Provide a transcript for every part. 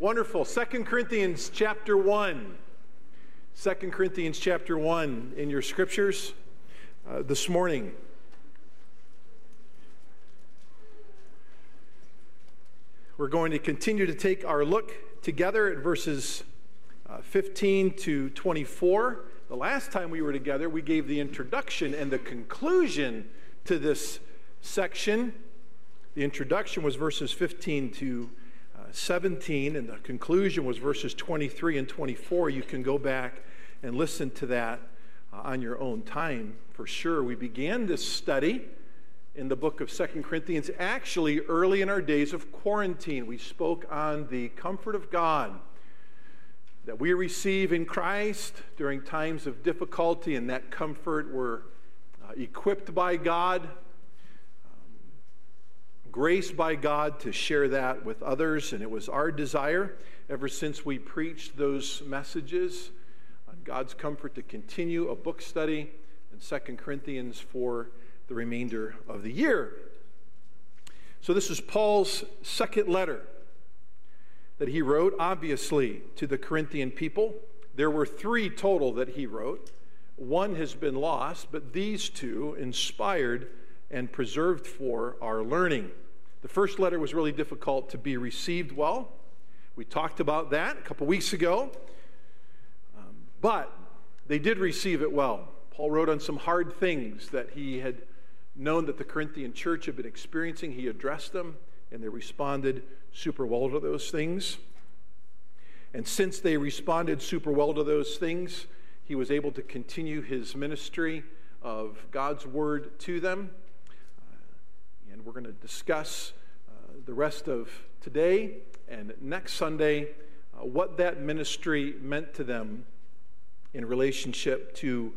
Wonderful. Second Corinthians chapter 1. 2 Corinthians chapter 1 in your scriptures uh, this morning. We're going to continue to take our look together at verses uh, 15 to 24. The last time we were together, we gave the introduction and the conclusion to this section. The introduction was verses 15 to 17, and the conclusion was verses 23 and 24. You can go back and listen to that uh, on your own time for sure. We began this study in the book of Second Corinthians actually early in our days of quarantine. We spoke on the comfort of God that we receive in Christ during times of difficulty, and that comfort we're uh, equipped by God grace by God to share that with others, and it was our desire ever since we preached those messages on God's comfort to continue a book study in Second Corinthians for the remainder of the year. So, this is Paul's second letter that he wrote, obviously, to the Corinthian people. There were three total that he wrote. One has been lost, but these two inspired and preserved for our learning. The first letter was really difficult to be received well. We talked about that a couple weeks ago. Um, but they did receive it well. Paul wrote on some hard things that he had known that the Corinthian church had been experiencing. He addressed them, and they responded super well to those things. And since they responded super well to those things, he was able to continue his ministry of God's word to them we're going to discuss uh, the rest of today and next Sunday uh, what that ministry meant to them in relationship to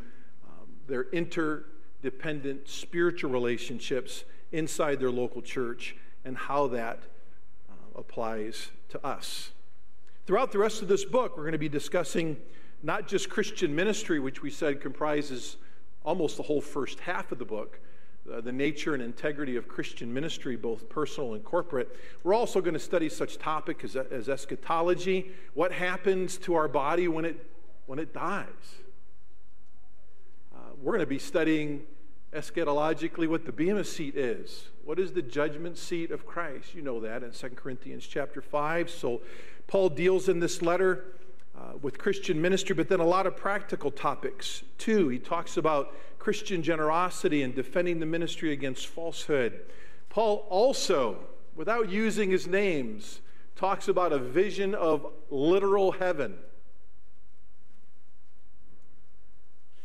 um, their interdependent spiritual relationships inside their local church and how that uh, applies to us. Throughout the rest of this book, we're going to be discussing not just Christian ministry, which we said comprises almost the whole first half of the book, uh, the nature and integrity of Christian ministry, both personal and corporate. We're also going to study such topics as, as eschatology, what happens to our body when it, when it dies. Uh, we're going to be studying eschatologically what the Bema seat is. What is the judgment seat of Christ? You know that in 2 Corinthians chapter 5. So Paul deals in this letter uh, with Christian ministry, but then a lot of practical topics too. He talks about Christian generosity and defending the ministry against falsehood. Paul also, without using his names, talks about a vision of literal heaven.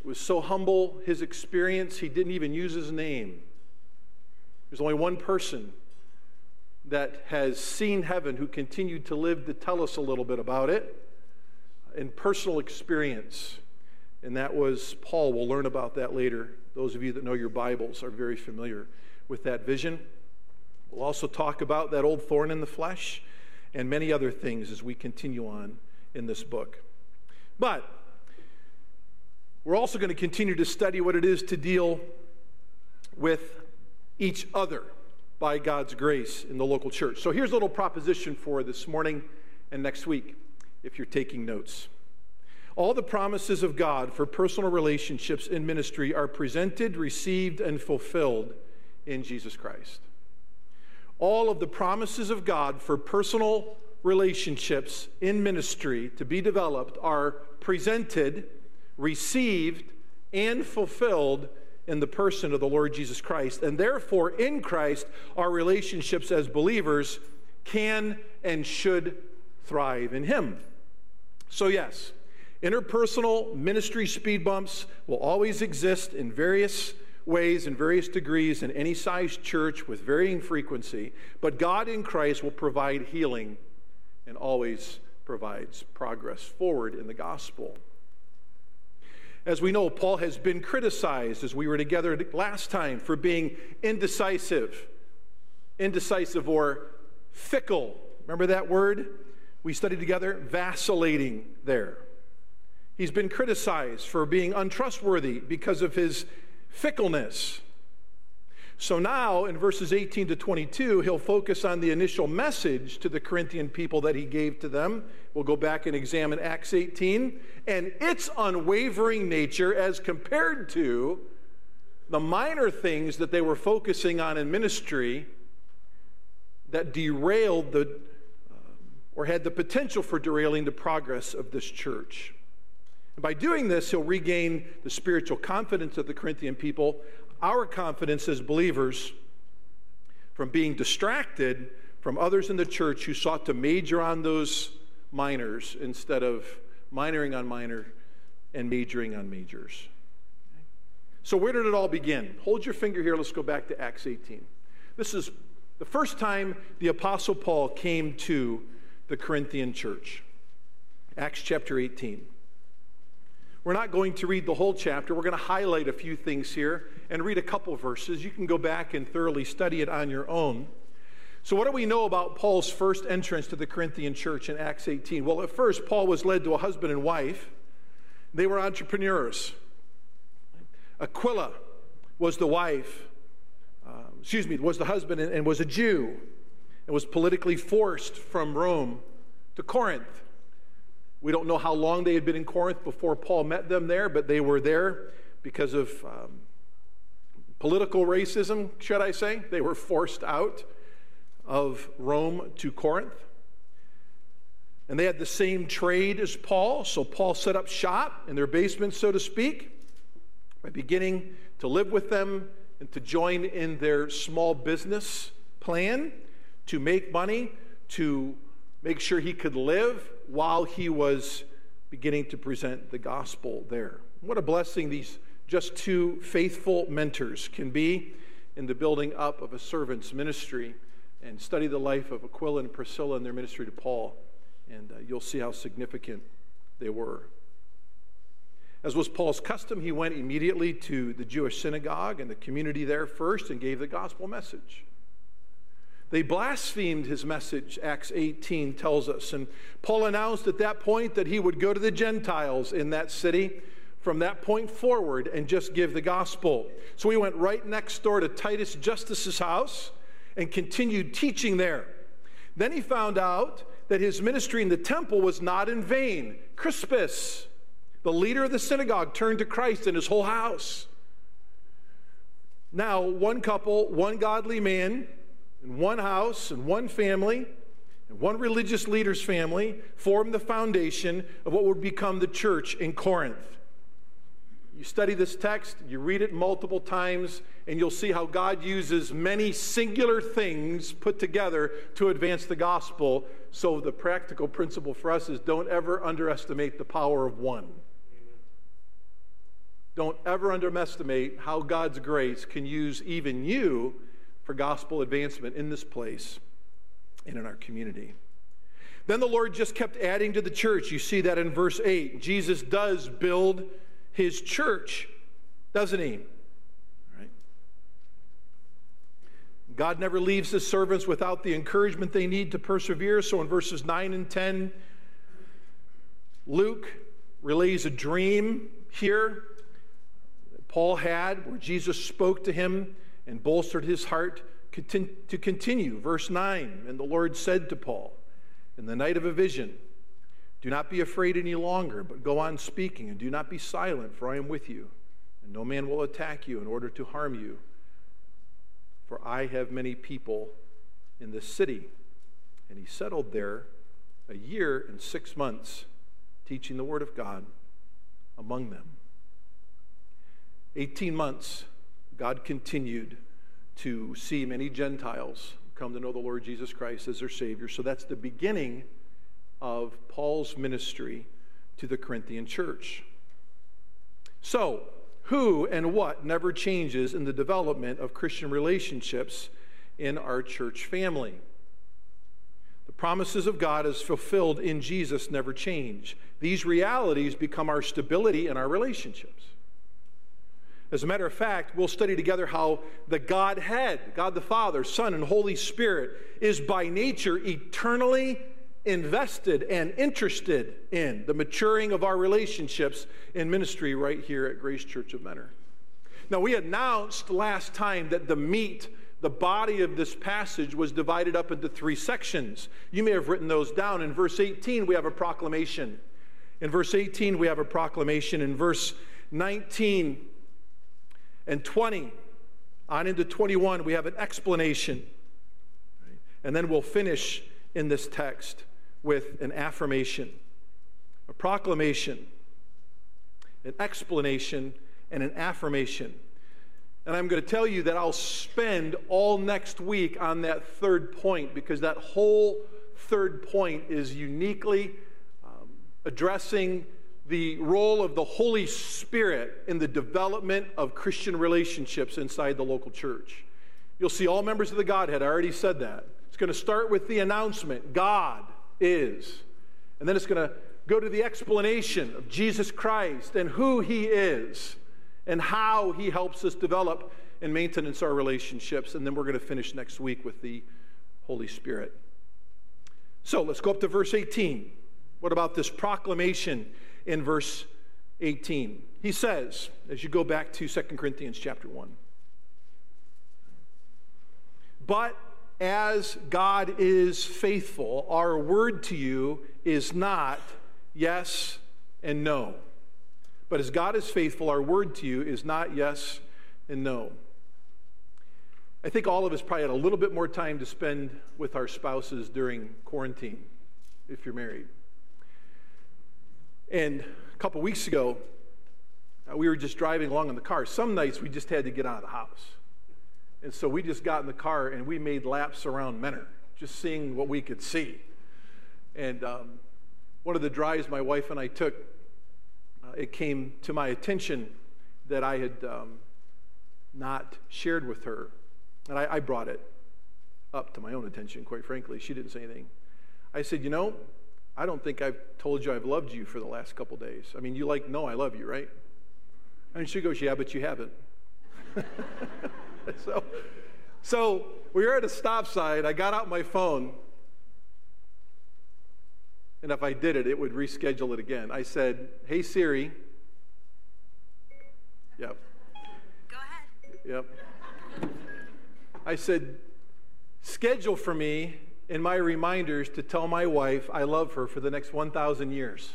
It was so humble, his experience, he didn't even use his name. There's only one person that has seen heaven who continued to live to tell us a little bit about it in personal experience, and that was Paul. We'll learn about that later. Those of you that know your Bibles are very familiar with that vision. We'll also talk about that old thorn in the flesh and many other things as we continue on in this book. But we're also going to continue to study what it is to deal with each other by God's grace in the local church. So here's a little proposition for this morning and next week if you're taking notes. All the promises of God for personal relationships in ministry are presented, received, and fulfilled in Jesus Christ. All of the promises of God for personal relationships in ministry to be developed are presented, received, and fulfilled in the person of the Lord Jesus Christ. And therefore, in Christ, our relationships as believers can and should thrive in Him. So, yes, interpersonal ministry speed bumps will always exist in various ways and various degrees in any size church with varying frequency, but God in Christ will provide healing and always provides progress forward in the gospel. As we know, Paul has been criticized as we were together last time for being indecisive, indecisive or fickle. Remember that word? We studied together, vacillating there. He's been criticized for being untrustworthy because of his fickleness. So now in verses 18 to 22, he'll focus on the initial message to the Corinthian people that he gave to them. We'll go back and examine Acts 18 and its unwavering nature as compared to the minor things that they were focusing on in ministry that derailed the or had the potential for derailing the progress of this church. And by doing this, he'll regain the spiritual confidence of the Corinthian people our confidence as believers from being distracted from others in the church who sought to major on those minors instead of minoring on minor and majoring on majors. So, where did it all begin? Hold your finger here. Let's go back to Acts 18. This is the first time the Apostle Paul came to the Corinthian church. Acts chapter 18. We're not going to read the whole chapter. We're going to highlight a few things here and read a couple verses. You can go back and thoroughly study it on your own. So, what do we know about Paul's first entrance to the Corinthian church in Acts 18? Well, at first, Paul was led to a husband and wife. They were entrepreneurs. Aquila was the wife, uh, excuse me, was the husband and, and was a Jew and was politically forced from Rome to Corinth. We don't know how long they had been in Corinth before Paul met them there, but they were there because of um, political racism, should I say. They were forced out of Rome to Corinth. And they had the same trade as Paul, so Paul set up shop in their basement, so to speak, by beginning to live with them and to join in their small business plan to make money, to make sure he could live while he was beginning to present the gospel there. What a blessing these just two faithful mentors can be in the building up of a servant's ministry and study the life of Aquila and Priscilla and their ministry to Paul, and uh, you'll see how significant they were. As was Paul's custom, he went immediately to the Jewish synagogue and the community there first and gave the gospel message. They blasphemed his message, Acts 18 tells us. And Paul announced at that point that he would go to the Gentiles in that city from that point forward and just give the gospel. So he went right next door to Titus Justus's house and continued teaching there. Then he found out that his ministry in the temple was not in vain. Crispus, the leader of the synagogue, turned to Christ and his whole house. Now, one couple, one godly man, in one house and one family and one religious leader's family formed the foundation of what would become the church in Corinth. You study this text, you read it multiple times, and you'll see how God uses many singular things put together to advance the gospel. So, the practical principle for us is don't ever underestimate the power of one. Don't ever underestimate how God's grace can use even you for gospel advancement in this place and in our community. Then the Lord just kept adding to the church. You see that in verse 8. Jesus does build his church, doesn't he? Right? God never leaves his servants without the encouragement they need to persevere. So in verses 9 and 10, Luke relays a dream here Paul had where Jesus spoke to him and bolstered his heart to continue. Verse 9 And the Lord said to Paul, In the night of a vision, do not be afraid any longer, but go on speaking, and do not be silent, for I am with you, and no man will attack you in order to harm you. For I have many people in this city. And he settled there a year and six months, teaching the word of God among them. 18 months, God continued to see many Gentiles come to know the Lord Jesus Christ as their Savior. So that's the beginning of Paul's ministry to the Corinthian church. So, who and what never changes in the development of Christian relationships in our church family? The promises of God as fulfilled in Jesus never change. These realities become our stability in our relationships. As a matter of fact, we'll study together how the Godhead, God the Father, Son, and Holy Spirit, is by nature eternally invested and interested in the maturing of our relationships in ministry right here at Grace Church of Mentor. Now, we announced last time that the meat, the body of this passage, was divided up into three sections. You may have written those down. In verse 18, we have a proclamation. In verse 18, we have a proclamation. In verse 19 and 20, on into 21, we have an explanation. And then we'll finish in this text with an affirmation, a proclamation, an explanation, and an affirmation. And I'm going to tell you that I'll spend all next week on that third point because that whole third point is uniquely um, addressing the role of the Holy Spirit in the development of Christian relationships inside the local church. You'll see all members of the Godhead. I already said that. It's going to start with the announcement God is. And then it's going to go to the explanation of Jesus Christ and who he is and how he helps us develop and maintenance our relationships. And then we're going to finish next week with the Holy Spirit. So let's go up to verse 18. What about this proclamation in verse 18? He says, as you go back to 2 Corinthians chapter 1, but as God is faithful, our word to you is not yes and no. But as God is faithful, our word to you is not yes and no. I think all of us probably had a little bit more time to spend with our spouses during quarantine, if you're married. And a couple weeks ago, uh, we were just driving along in the car. Some nights we just had to get out of the house. And so we just got in the car and we made laps around Mentor, just seeing what we could see. And um, one of the drives my wife and I took, uh, it came to my attention that I had um, not shared with her. And I, I brought it up to my own attention, quite frankly. She didn't say anything. I said, You know, I don't think I've told you I've loved you for the last couple days. I mean, you like, no, I love you, right? And she goes, Yeah, but you haven't. so, so we were at a stop sign. I got out my phone. And if I did it, it would reschedule it again. I said, Hey, Siri. Yep. Go ahead. Yep. I said, Schedule for me in my reminders to tell my wife I love her for the next 1,000 years.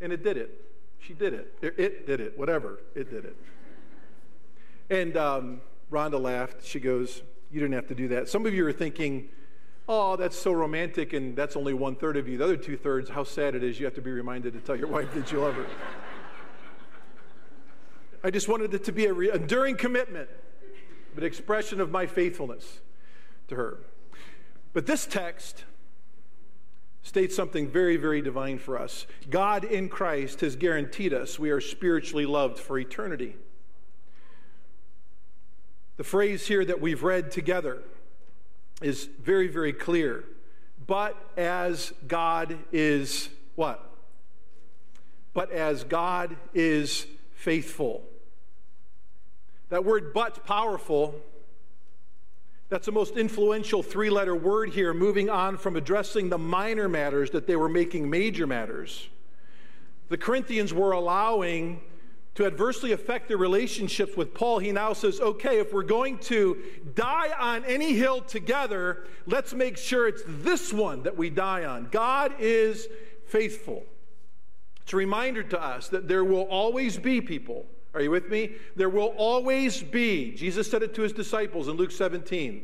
And it did it. She did it. It did it. Whatever. It did it. And um, Rhonda laughed. She goes, You didn't have to do that. Some of you are thinking, Oh, that's so romantic, and that's only one third of you. The other two thirds, how sad it is you have to be reminded to tell your wife that you love her. I just wanted it to be a re- enduring commitment, an expression of my faithfulness to her. But this text states something very, very divine for us. God in Christ has guaranteed us we are spiritually loved for eternity. The phrase here that we've read together is very, very clear. But as God is what? But as God is faithful. That word but powerful. That's the most influential three letter word here, moving on from addressing the minor matters that they were making major matters. The Corinthians were allowing to adversely affect their relationships with Paul, he now says, okay, if we're going to die on any hill together, let's make sure it's this one that we die on. God is faithful. It's a reminder to us that there will always be people. Are you with me? There will always be. Jesus said it to his disciples in Luke 17.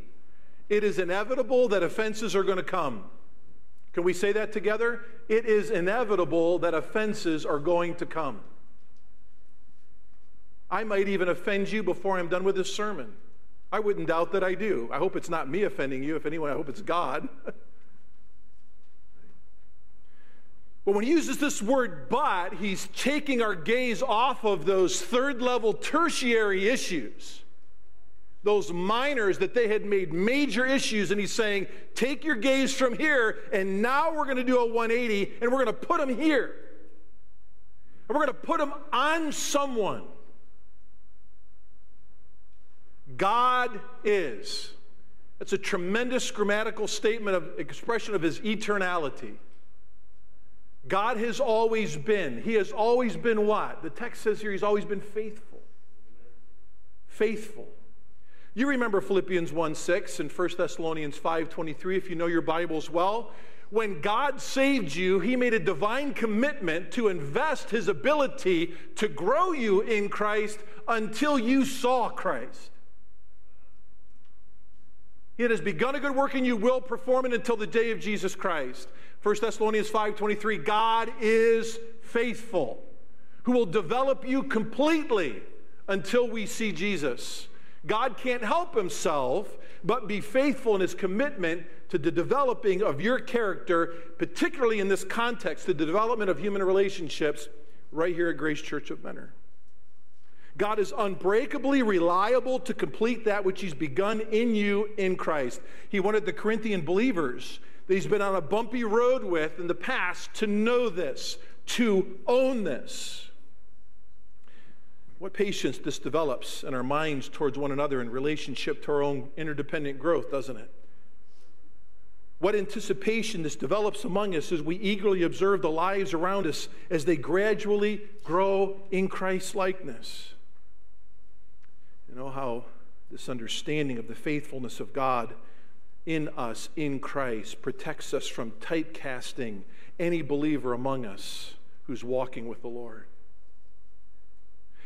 It is inevitable that offenses are going to come. Can we say that together? It is inevitable that offenses are going to come. I might even offend you before I'm done with this sermon. I wouldn't doubt that I do. I hope it's not me offending you. If anyone, I hope it's God. but when he uses this word but, he's taking our gaze off of those third level tertiary issues, those minors that they had made major issues, and he's saying, take your gaze from here, and now we're going to do a 180, and we're going to put them here. And we're going to put them on someone. God is. That's a tremendous grammatical statement of expression of his eternality. God has always been. He has always been what? The text says here, He's always been faithful. Faithful. You remember Philippians 1 6 and 1 Thessalonians 5 23, if you know your Bibles well. When God saved you, He made a divine commitment to invest His ability to grow you in Christ until you saw Christ. It has begun a good work and you will perform it until the day of Jesus Christ. 1 Thessalonians 5:23 God is faithful who will develop you completely until we see Jesus. God can't help himself but be faithful in his commitment to the developing of your character, particularly in this context, to the development of human relationships right here at Grace Church of Mentor. God is unbreakably reliable to complete that which He's begun in you in Christ. He wanted the Corinthian believers that He's been on a bumpy road with in the past to know this, to own this. What patience this develops in our minds towards one another in relationship to our own interdependent growth, doesn't it? What anticipation this develops among us as we eagerly observe the lives around us as they gradually grow in Christ's likeness. You know how this understanding of the faithfulness of God in us, in Christ, protects us from typecasting any believer among us who's walking with the Lord.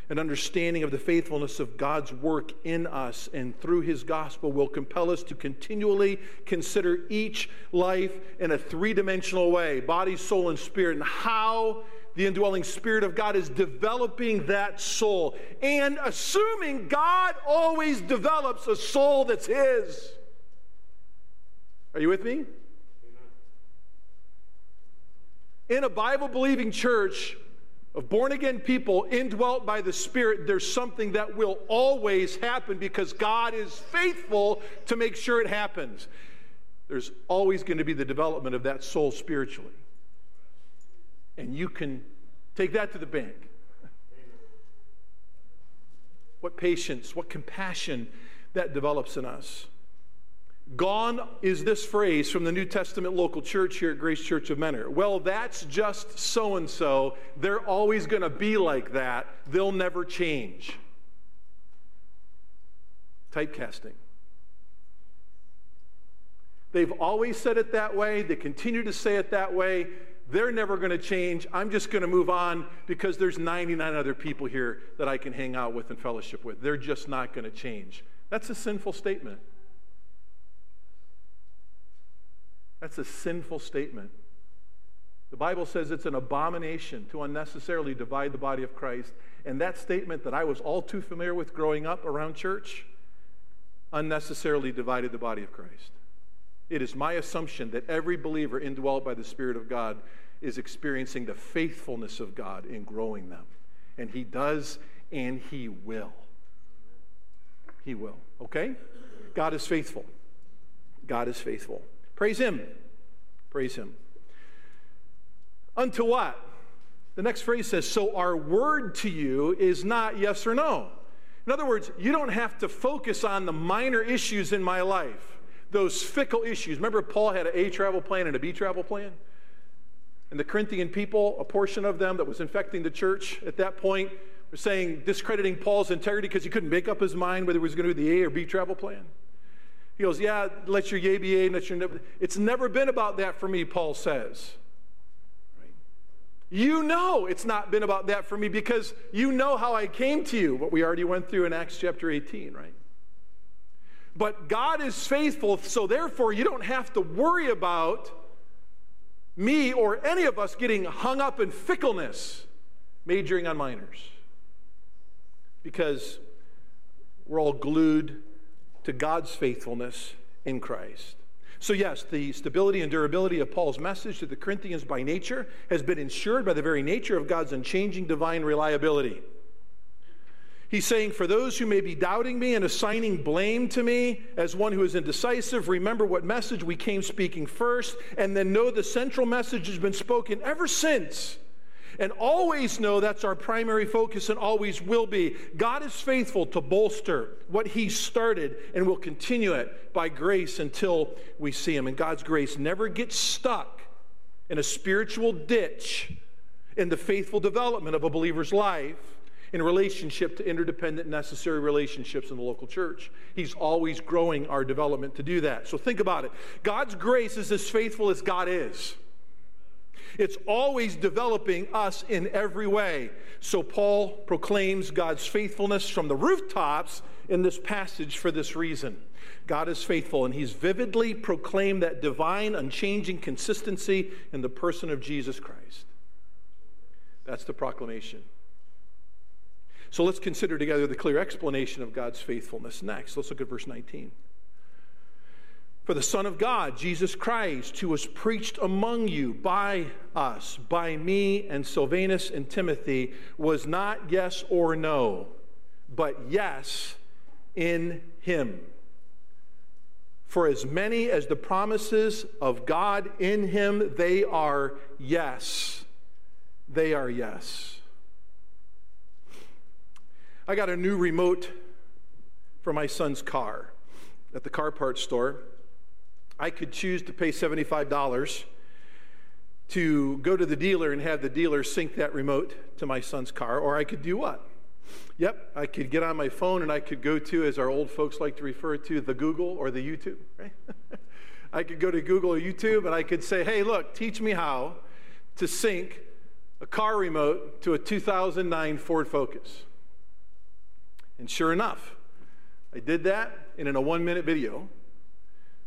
An understanding of the faithfulness of God's work in us and through His gospel will compel us to continually consider each life in a three dimensional way body, soul, and spirit, and how the indwelling Spirit of God is developing that soul and assuming God always develops a soul that's His. Are you with me? In a Bible believing church of born again people indwelt by the Spirit, there's something that will always happen because God is faithful to make sure it happens. There's always going to be the development of that soul spiritually. And you can take that to the bank. What patience, what compassion that develops in us. Gone is this phrase from the New Testament local church here at Grace Church of Mentor. Well, that's just so and so. They're always going to be like that. They'll never change. Typecasting. They've always said it that way. They continue to say it that way. They're never going to change. I'm just going to move on because there's 99 other people here that I can hang out with and fellowship with. They're just not going to change. That's a sinful statement. That's a sinful statement. The Bible says it's an abomination to unnecessarily divide the body of Christ. And that statement that I was all too familiar with growing up around church unnecessarily divided the body of Christ. It is my assumption that every believer indwelt by the Spirit of God is experiencing the faithfulness of God in growing them. And He does, and He will. He will. Okay? God is faithful. God is faithful. Praise Him. Praise Him. Unto what? The next phrase says, So our word to you is not yes or no. In other words, you don't have to focus on the minor issues in my life those fickle issues. Remember, Paul had an A travel plan and a B travel plan? And the Corinthian people, a portion of them that was infecting the church at that point, were saying, discrediting Paul's integrity because he couldn't make up his mind whether it was going to be the A or B travel plan. He goes, Yeah, let your yea be yea, let your never. It's never been about that for me, Paul says. You know it's not been about that for me because you know how I came to you, what we already went through in Acts chapter 18, right? But God is faithful, so therefore you don't have to worry about me or any of us getting hung up in fickleness, majoring on minors. Because we're all glued to God's faithfulness in Christ. So, yes, the stability and durability of Paul's message to the Corinthians by nature has been ensured by the very nature of God's unchanging divine reliability. He's saying, For those who may be doubting me and assigning blame to me as one who is indecisive, remember what message we came speaking first, and then know the central message has been spoken ever since. And always know that's our primary focus and always will be. God is faithful to bolster what He started and will continue it by grace until we see Him. And God's grace never gets stuck in a spiritual ditch in the faithful development of a believer's life in relationship to interdependent necessary relationships in the local church. He's always growing our development to do that. So think about it. God's grace is as faithful as God is. It's always developing us in every way. So Paul proclaims God's faithfulness from the rooftops in this passage for this reason. God is faithful, and he's vividly proclaimed that divine, unchanging consistency in the person of Jesus Christ. That's the proclamation. So let's consider together the clear explanation of God's faithfulness next. Let's look at verse 19. For the Son of God, Jesus Christ, who was preached among you by us, by me and Silvanus and Timothy, was not yes or no, but yes in him. For as many as the promises of God in him, they are yes. They are yes. I got a new remote for my son's car at the car parts store. I could choose to pay $75 to go to the dealer and have the dealer sync that remote to my son's car, or I could do what? Yep, I could get on my phone and I could go to, as our old folks like to refer to, the Google or the YouTube, right? I could go to Google or YouTube and I could say, hey, look, teach me how to sync a car remote to a 2009 Ford Focus. And sure enough, I did that, and in a one minute video,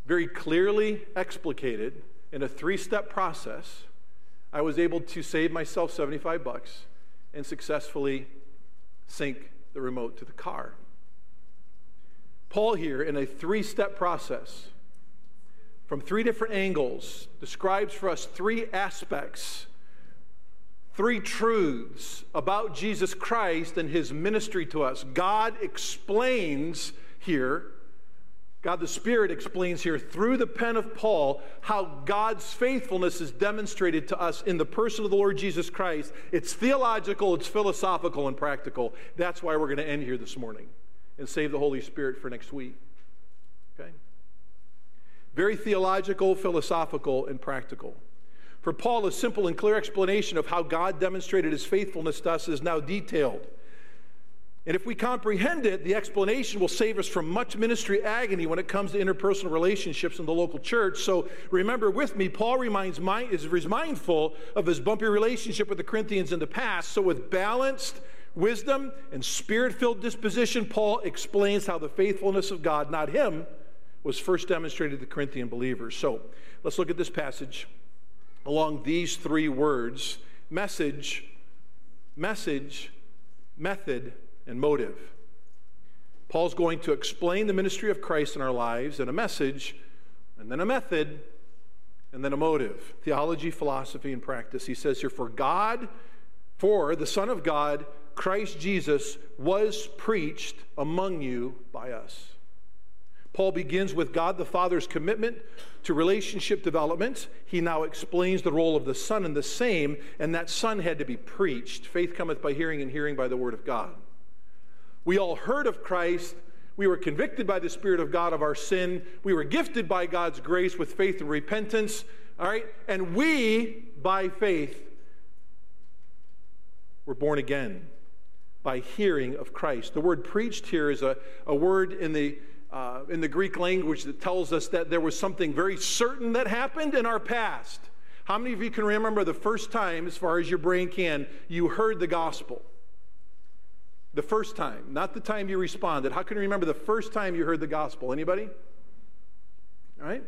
very clearly explicated in a three step process, I was able to save myself 75 bucks and successfully sync the remote to the car. Paul, here, in a three step process, from three different angles, describes for us three aspects, three truths about Jesus Christ and his ministry to us. God explains here God the Spirit explains here through the pen of Paul how God's faithfulness is demonstrated to us in the person of the Lord Jesus Christ. It's theological, it's philosophical, and practical. That's why we're going to end here this morning and save the Holy Spirit for next week. Okay? Very theological, philosophical, and practical. For Paul, a simple and clear explanation of how God demonstrated his faithfulness to us is now detailed. And if we comprehend it, the explanation will save us from much ministry agony when it comes to interpersonal relationships in the local church. So remember with me, Paul reminds is mindful of his bumpy relationship with the Corinthians in the past. So with balanced wisdom and spirit-filled disposition, Paul explains how the faithfulness of God, not him, was first demonstrated to the Corinthian believers. So let's look at this passage along these three words message, message, method, and motive. Paul's going to explain the ministry of Christ in our lives in a message, and then a method, and then a motive theology, philosophy, and practice. He says here, For God, for the Son of God, Christ Jesus, was preached among you by us. Paul begins with God the Father's commitment to relationship development. He now explains the role of the Son in the same, and that Son had to be preached. Faith cometh by hearing, and hearing by the Word of God. We all heard of Christ. We were convicted by the Spirit of God of our sin. We were gifted by God's grace with faith and repentance. All right? And we, by faith, were born again by hearing of Christ. The word preached here is a, a word in the, uh, in the Greek language that tells us that there was something very certain that happened in our past. How many of you can remember the first time, as far as your brain can, you heard the gospel? The first time, not the time you responded. How can you remember the first time you heard the gospel? Anybody? All right?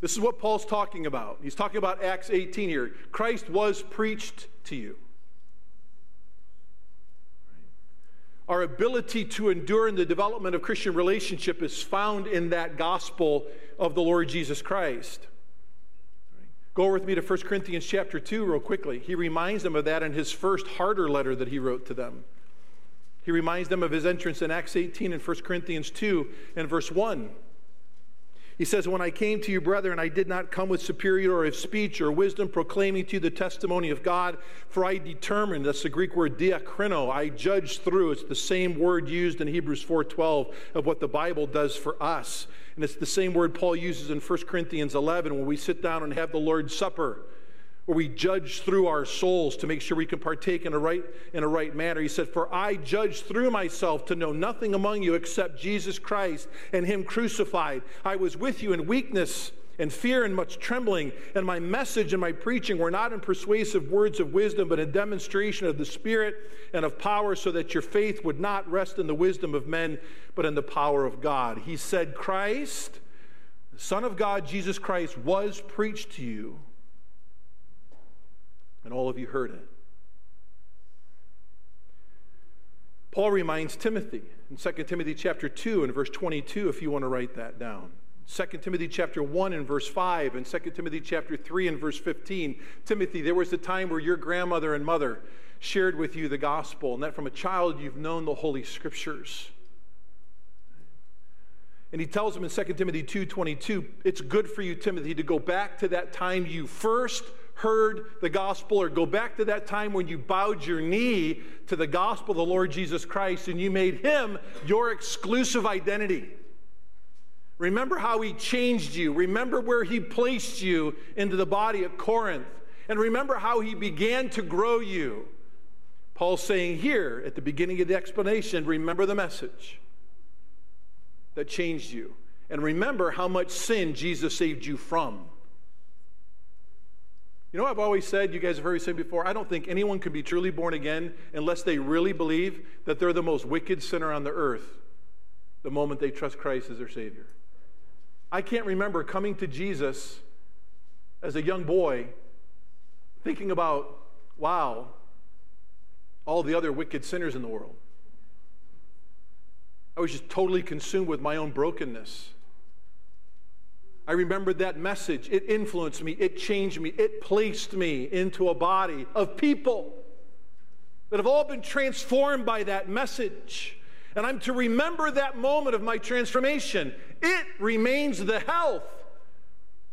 This is what Paul's talking about. He's talking about Acts 18 here. Christ was preached to you. Our ability to endure in the development of Christian relationship is found in that gospel of the Lord Jesus Christ. Go with me to 1 Corinthians chapter 2 real quickly. He reminds them of that in his first harder letter that he wrote to them. He reminds them of his entrance in Acts 18 and 1 Corinthians 2 and verse 1. He says, When I came to you, brethren, I did not come with superiority of speech or wisdom, proclaiming to you the testimony of God, for I determined, that's the Greek word diakrino, I judged through. It's the same word used in Hebrews 4.12 of what the Bible does for us. And it's the same word Paul uses in 1 Corinthians 11 when we sit down and have the Lord's Supper. Where we judge through our souls to make sure we can partake in a right in a right manner. He said, "For I judge through myself to know nothing among you except Jesus Christ and him crucified. I was with you in weakness and fear and much trembling, and my message and my preaching were not in persuasive words of wisdom, but in demonstration of the Spirit and of power, so that your faith would not rest in the wisdom of men, but in the power of God." He said, "Christ, the Son of God, Jesus Christ, was preached to you." And all of you heard it. Paul reminds Timothy in 2 Timothy chapter 2 and verse 22 if you want to write that down. 2 Timothy chapter 1 and verse 5 and 2 Timothy chapter 3 and verse 15. Timothy, there was a time where your grandmother and mother shared with you the gospel and that from a child you've known the holy scriptures. And he tells him in 2 Timothy 2:22, it's good for you Timothy to go back to that time you first heard the gospel, or go back to that time when you bowed your knee to the gospel of the Lord Jesus Christ and you made him your exclusive identity. Remember how he changed you. Remember where he placed you into the body at Corinth. And remember how he began to grow you. Paul's saying here at the beginning of the explanation remember the message that changed you. And remember how much sin Jesus saved you from. You know, I've always said, you guys have heard me say before, I don't think anyone can be truly born again unless they really believe that they're the most wicked sinner on the earth the moment they trust Christ as their Savior. I can't remember coming to Jesus as a young boy thinking about, wow, all the other wicked sinners in the world. I was just totally consumed with my own brokenness I remembered that message. It influenced me, it changed me, it placed me into a body of people that have all been transformed by that message. And I'm to remember that moment of my transformation. It remains the health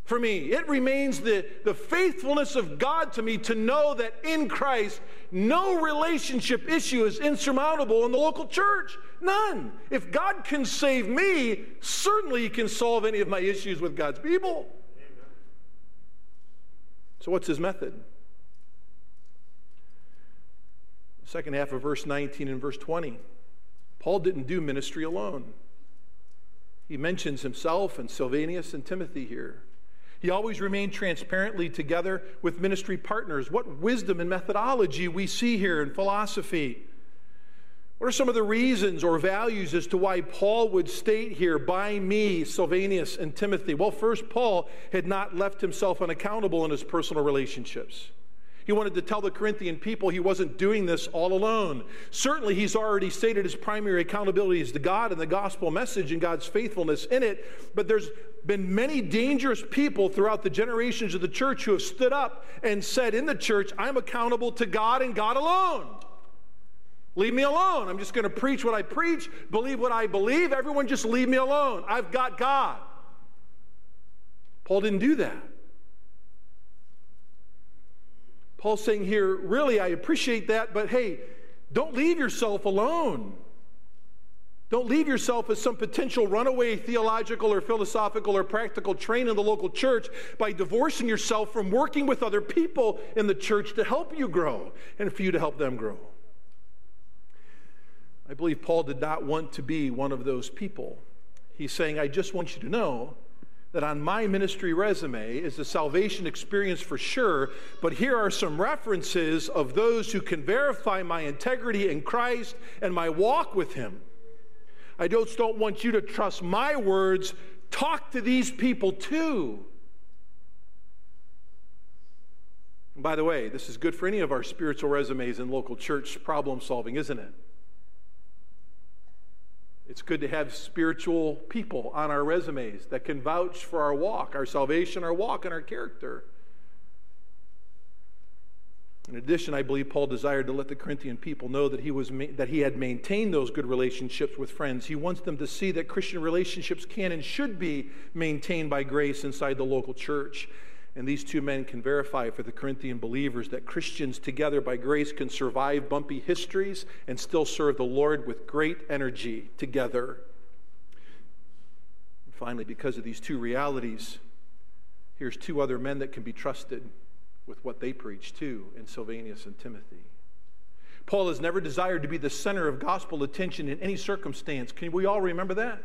for me. It remains the, the faithfulness of God to me to know that in Christ, no relationship issue is insurmountable in the local church. None. If God can save me, certainly He can solve any of my issues with God's people. So, what's His method? Second half of verse 19 and verse 20. Paul didn't do ministry alone. He mentions himself and Silvanus and Timothy here. He always remained transparently together with ministry partners. What wisdom and methodology we see here in philosophy. What are some of the reasons or values as to why Paul would state here, by me, Silvanus and Timothy? Well, first, Paul had not left himself unaccountable in his personal relationships. He wanted to tell the Corinthian people he wasn't doing this all alone. Certainly, he's already stated his primary accountability is to God and the gospel message and God's faithfulness in it. But there's been many dangerous people throughout the generations of the church who have stood up and said in the church, I'm accountable to God and God alone. Leave me alone. I'm just going to preach what I preach, believe what I believe. Everyone just leave me alone. I've got God. Paul didn't do that. Paul's saying here, really, I appreciate that, but hey, don't leave yourself alone. Don't leave yourself as some potential runaway theological or philosophical or practical train in the local church by divorcing yourself from working with other people in the church to help you grow and for you to help them grow. I believe Paul did not want to be one of those people. He's saying, I just want you to know that on my ministry resume is a salvation experience for sure, but here are some references of those who can verify my integrity in Christ and my walk with Him. I just don't want you to trust my words. Talk to these people too. And by the way, this is good for any of our spiritual resumes in local church problem solving, isn't it? It's good to have spiritual people on our resumes that can vouch for our walk, our salvation, our walk, and our character. In addition, I believe Paul desired to let the Corinthian people know that he, was that he had maintained those good relationships with friends. He wants them to see that Christian relationships can and should be maintained by grace inside the local church. And these two men can verify for the Corinthian believers that Christians together by grace can survive bumpy histories and still serve the Lord with great energy together. And finally, because of these two realities, here's two other men that can be trusted with what they preach too in Silvanus and Timothy. Paul has never desired to be the center of gospel attention in any circumstance. Can we all remember that?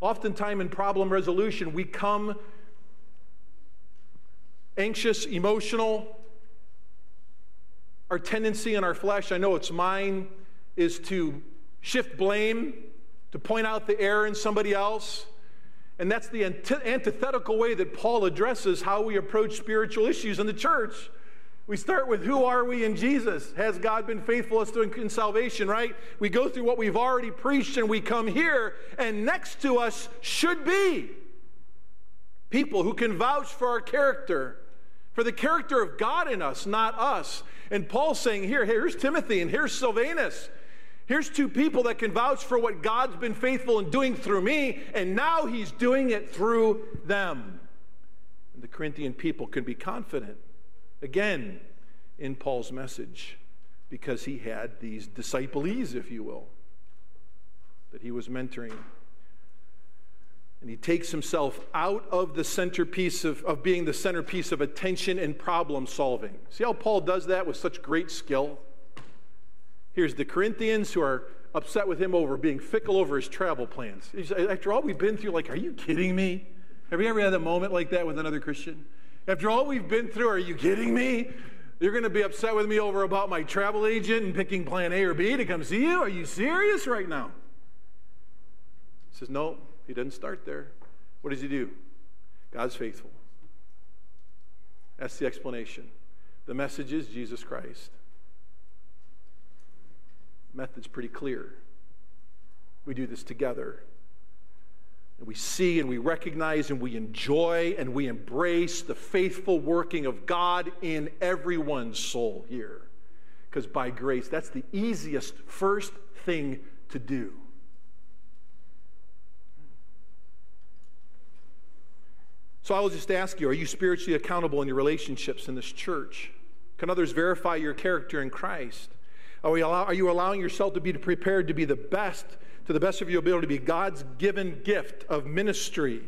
Oftentimes in problem resolution, we come anxious, emotional. Our tendency in our flesh, I know it's mine, is to shift blame, to point out the error in somebody else. And that's the antithetical way that Paul addresses how we approach spiritual issues in the church. We start with who are we in Jesus? Has God been faithful us in salvation, right? We go through what we've already preached and we come here, and next to us should be people who can vouch for our character, for the character of God in us, not us. And Paul's saying here, here's Timothy and here's Silvanus. Here's two people that can vouch for what God's been faithful in doing through me, and now he's doing it through them. And the Corinthian people can be confident again in Paul's message because he had these disciples, if you will, that he was mentoring. And he takes himself out of the centerpiece of, of being the centerpiece of attention and problem solving. See how Paul does that with such great skill? Here's the Corinthians who are upset with him over being fickle over his travel plans. After all we've been through, like, are you kidding me? Have you ever had a moment like that with another Christian? After all we've been through, are you kidding me? You're going to be upset with me over about my travel agent and picking plan A or B to come see you? Are you serious right now? He says, No, he doesn't start there. What does he do? God's faithful. That's the explanation. The message is Jesus Christ. Method's pretty clear. We do this together. And we see and we recognize and we enjoy and we embrace the faithful working of God in everyone's soul here. Because by grace, that's the easiest first thing to do. So I will just ask you are you spiritually accountable in your relationships in this church? Can others verify your character in Christ? Are, allow, are you allowing yourself to be prepared to be the best to the best of your ability, to be God's given gift of ministry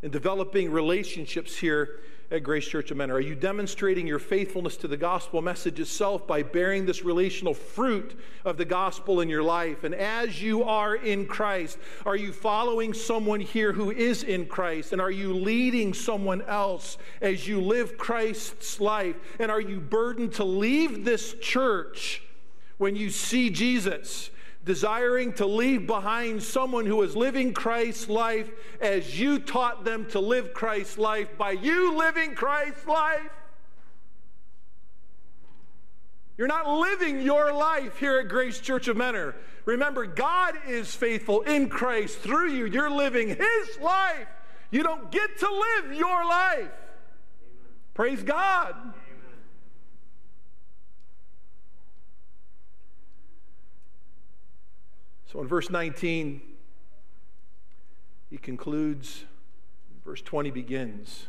in developing relationships here at Grace Church of Men? Are you demonstrating your faithfulness to the gospel message itself by bearing this relational fruit of the gospel in your life? And as you are in Christ, are you following someone here who is in Christ? And are you leading someone else as you live Christ's life? And are you burdened to leave this church when you see Jesus? Desiring to leave behind someone who is living Christ's life as you taught them to live Christ's life by you living Christ's life. You're not living your life here at Grace Church of Mentor. Remember, God is faithful in Christ through you. You're living His life. You don't get to live your life. Praise God. So in verse 19, he concludes, verse 20 begins.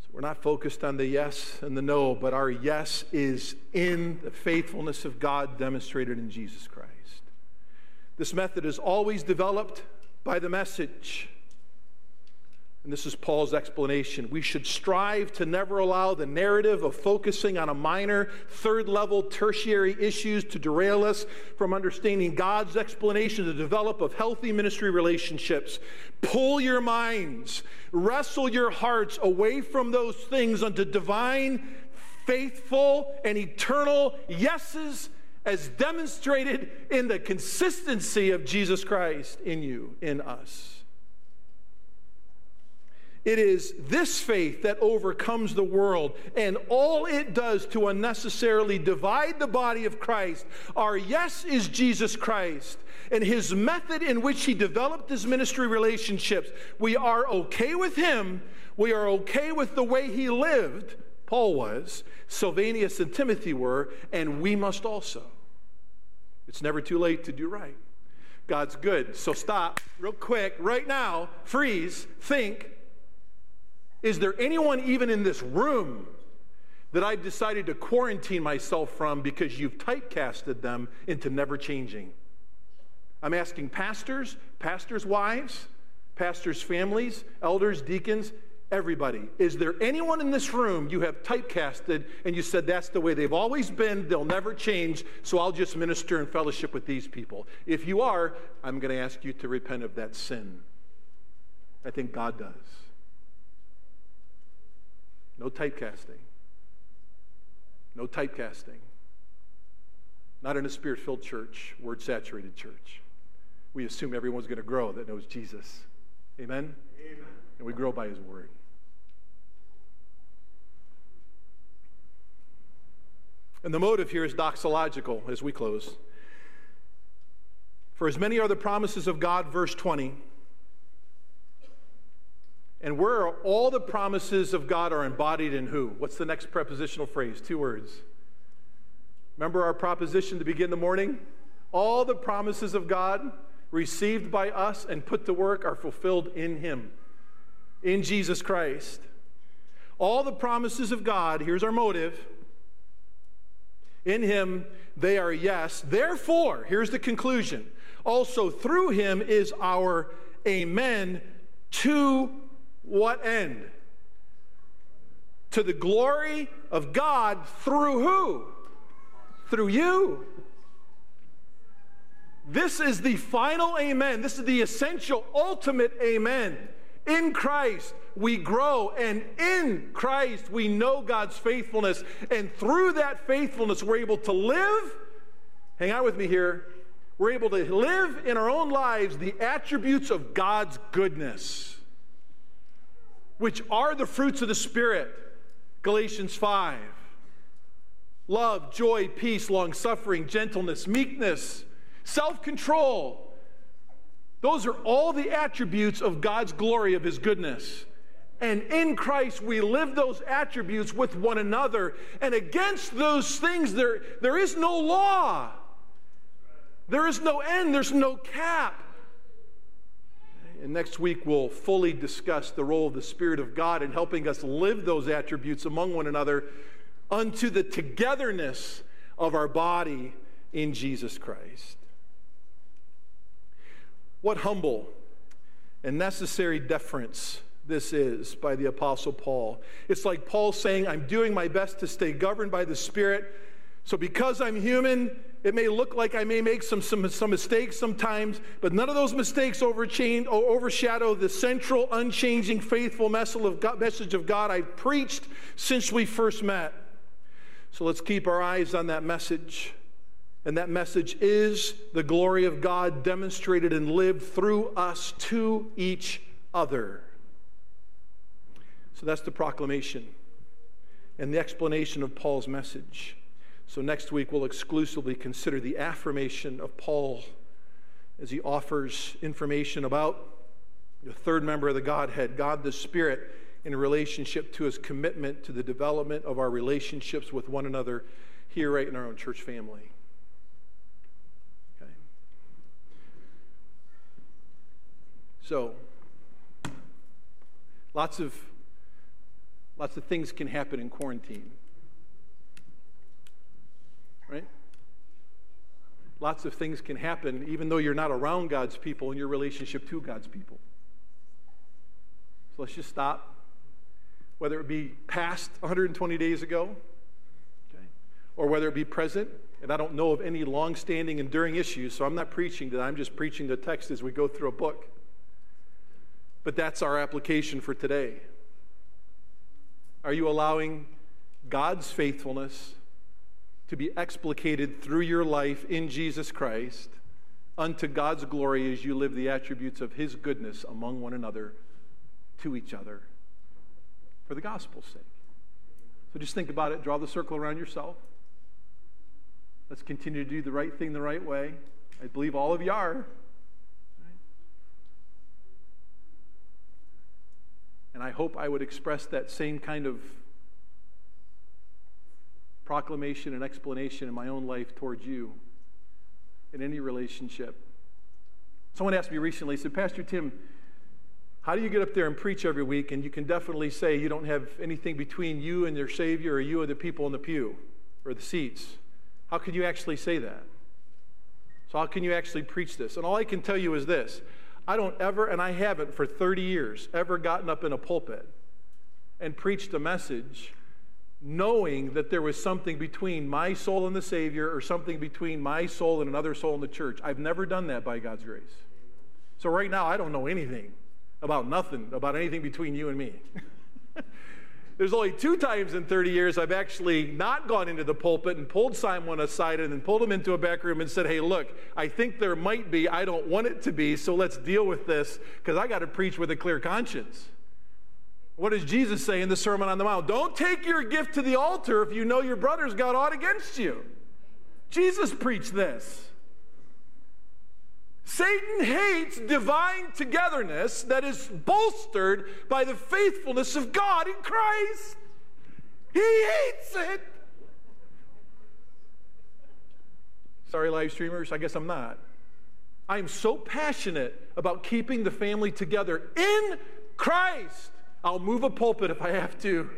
So we're not focused on the yes and the no, but our yes is in the faithfulness of God demonstrated in Jesus Christ. This method is always developed by the message. And this is Paul's explanation. We should strive to never allow the narrative of focusing on a minor, third level, tertiary issues to derail us from understanding God's explanation, to develop of healthy ministry relationships. Pull your minds, wrestle your hearts away from those things unto divine, faithful, and eternal yeses as demonstrated in the consistency of Jesus Christ in you, in us. It is this faith that overcomes the world, and all it does to unnecessarily divide the body of Christ. Our yes is Jesus Christ and his method in which he developed his ministry relationships. We are okay with him, we are okay with the way he lived. Paul was, Silvanus and Timothy were, and we must also. It's never too late to do right. God's good. So stop real quick right now, freeze, think, is there anyone even in this room that I've decided to quarantine myself from because you've typecasted them into never changing? I'm asking pastors, pastors' wives, pastors' families, elders, deacons, Everybody. Is there anyone in this room you have typecasted and you said that's the way they've always been, they'll never change, so I'll just minister and fellowship with these people? If you are, I'm going to ask you to repent of that sin. I think God does. No typecasting. No typecasting. Not in a spirit filled church, word saturated church. We assume everyone's going to grow that knows Jesus. Amen? Amen? And we grow by his word. And the motive here is doxological as we close. For as many are the promises of God, verse 20. And where are all the promises of God are embodied in who? What's the next prepositional phrase? Two words. Remember our proposition to begin the morning? All the promises of God received by us and put to work are fulfilled in Him, in Jesus Christ. All the promises of God, here's our motive. In Him, they are yes. Therefore, here's the conclusion. Also, through Him is our amen to what end? To the glory of God through who? through you. This is the final amen. This is the essential, ultimate amen. In Christ, we grow, and in Christ, we know God's faithfulness. And through that faithfulness, we're able to live. Hang out with me here. We're able to live in our own lives the attributes of God's goodness, which are the fruits of the Spirit. Galatians 5 love, joy, peace, long suffering, gentleness, meekness, self control. Those are all the attributes of God's glory, of His goodness. And in Christ, we live those attributes with one another. And against those things, there, there is no law. There is no end. There's no cap. And next week, we'll fully discuss the role of the Spirit of God in helping us live those attributes among one another unto the togetherness of our body in Jesus Christ. What humble and necessary deference this is by the Apostle Paul. It's like Paul saying, I'm doing my best to stay governed by the Spirit. So, because I'm human, it may look like I may make some, some, some mistakes sometimes, but none of those mistakes overchain, overshadow the central, unchanging, faithful message of God I've preached since we first met. So let's keep our eyes on that message. And that message is the glory of God demonstrated and lived through us to each other. So that's the proclamation and the explanation of Paul's message. So next week we'll exclusively consider the affirmation of Paul as he offers information about the third member of the Godhead, God the Spirit in relationship to his commitment to the development of our relationships with one another here, right in our own church family. Okay? So, lots of lots of things can happen in quarantine. Right? Lots of things can happen even though you're not around God's people in your relationship to God's people. So let's just stop whether it be past 120 days ago, okay, or whether it be present. And I don't know of any long-standing, enduring issues, so I'm not preaching that. I'm just preaching the text as we go through a book. But that's our application for today. Are you allowing God's faithfulness to be explicated through your life in Jesus Christ unto God's glory as you live the attributes of His goodness among one another, to each other? for the gospel's sake. So just think about it, draw the circle around yourself. Let's continue to do the right thing the right way. I believe all of you are. And I hope I would express that same kind of proclamation and explanation in my own life towards you in any relationship. Someone asked me recently, said, Pastor Tim, how do you get up there and preach every week and you can definitely say you don't have anything between you and your Savior or you and the people in the pew or the seats? How can you actually say that? So, how can you actually preach this? And all I can tell you is this I don't ever, and I haven't for 30 years, ever gotten up in a pulpit and preached a message knowing that there was something between my soul and the Savior or something between my soul and another soul in the church. I've never done that by God's grace. So right now, I don't know anything about nothing, about anything between you and me. There's only two times in 30 years I've actually not gone into the pulpit and pulled Simon aside and then pulled him into a back room and said, Hey, look, I think there might be, I don't want it to be, so let's deal with this because I got to preach with a clear conscience. What does Jesus say in the Sermon on the Mount? Don't take your gift to the altar if you know your brother's got aught against you. Jesus preached this. Satan hates divine togetherness that is bolstered by the faithfulness of God in Christ. He hates it. Sorry, live streamers, I guess I'm not. I'm so passionate about keeping the family together in Christ. I'll move a pulpit if I have to.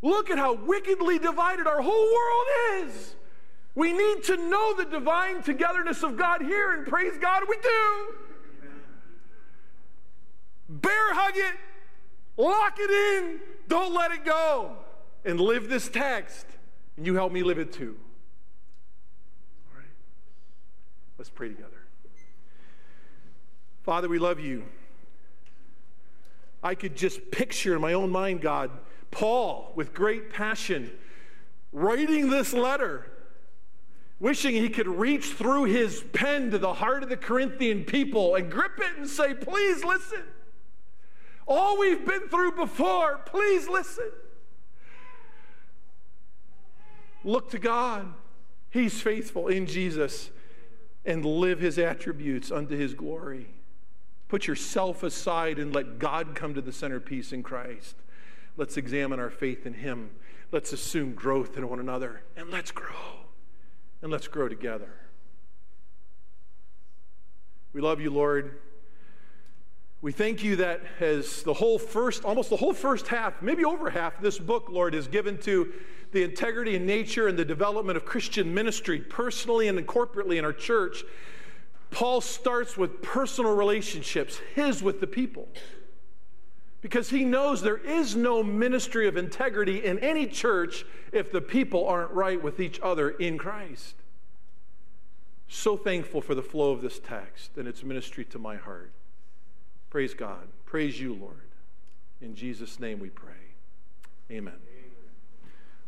Look at how wickedly divided our whole world is. We need to know the divine togetherness of God here, and praise God, we do. Bear hug it, lock it in, don't let it go, and live this text. And you help me live it too. All right? Let's pray together. Father, we love you. I could just picture in my own mind, God, Paul, with great passion, writing this letter, wishing he could reach through his pen to the heart of the Corinthian people and grip it and say, Please listen. All we've been through before, please listen. Look to God. He's faithful in Jesus and live his attributes unto his glory. Put yourself aside and let God come to the centerpiece in Christ. Let's examine our faith in Him. Let's assume growth in one another. And let's grow. And let's grow together. We love you, Lord. We thank you that as the whole first, almost the whole first half, maybe over half this book, Lord, is given to the integrity and nature and the development of Christian ministry, personally and corporately in our church. Paul starts with personal relationships, his with the people because he knows there is no ministry of integrity in any church if the people aren't right with each other in Christ. So thankful for the flow of this text and its ministry to my heart. Praise God. Praise you, Lord. In Jesus' name we pray. Amen.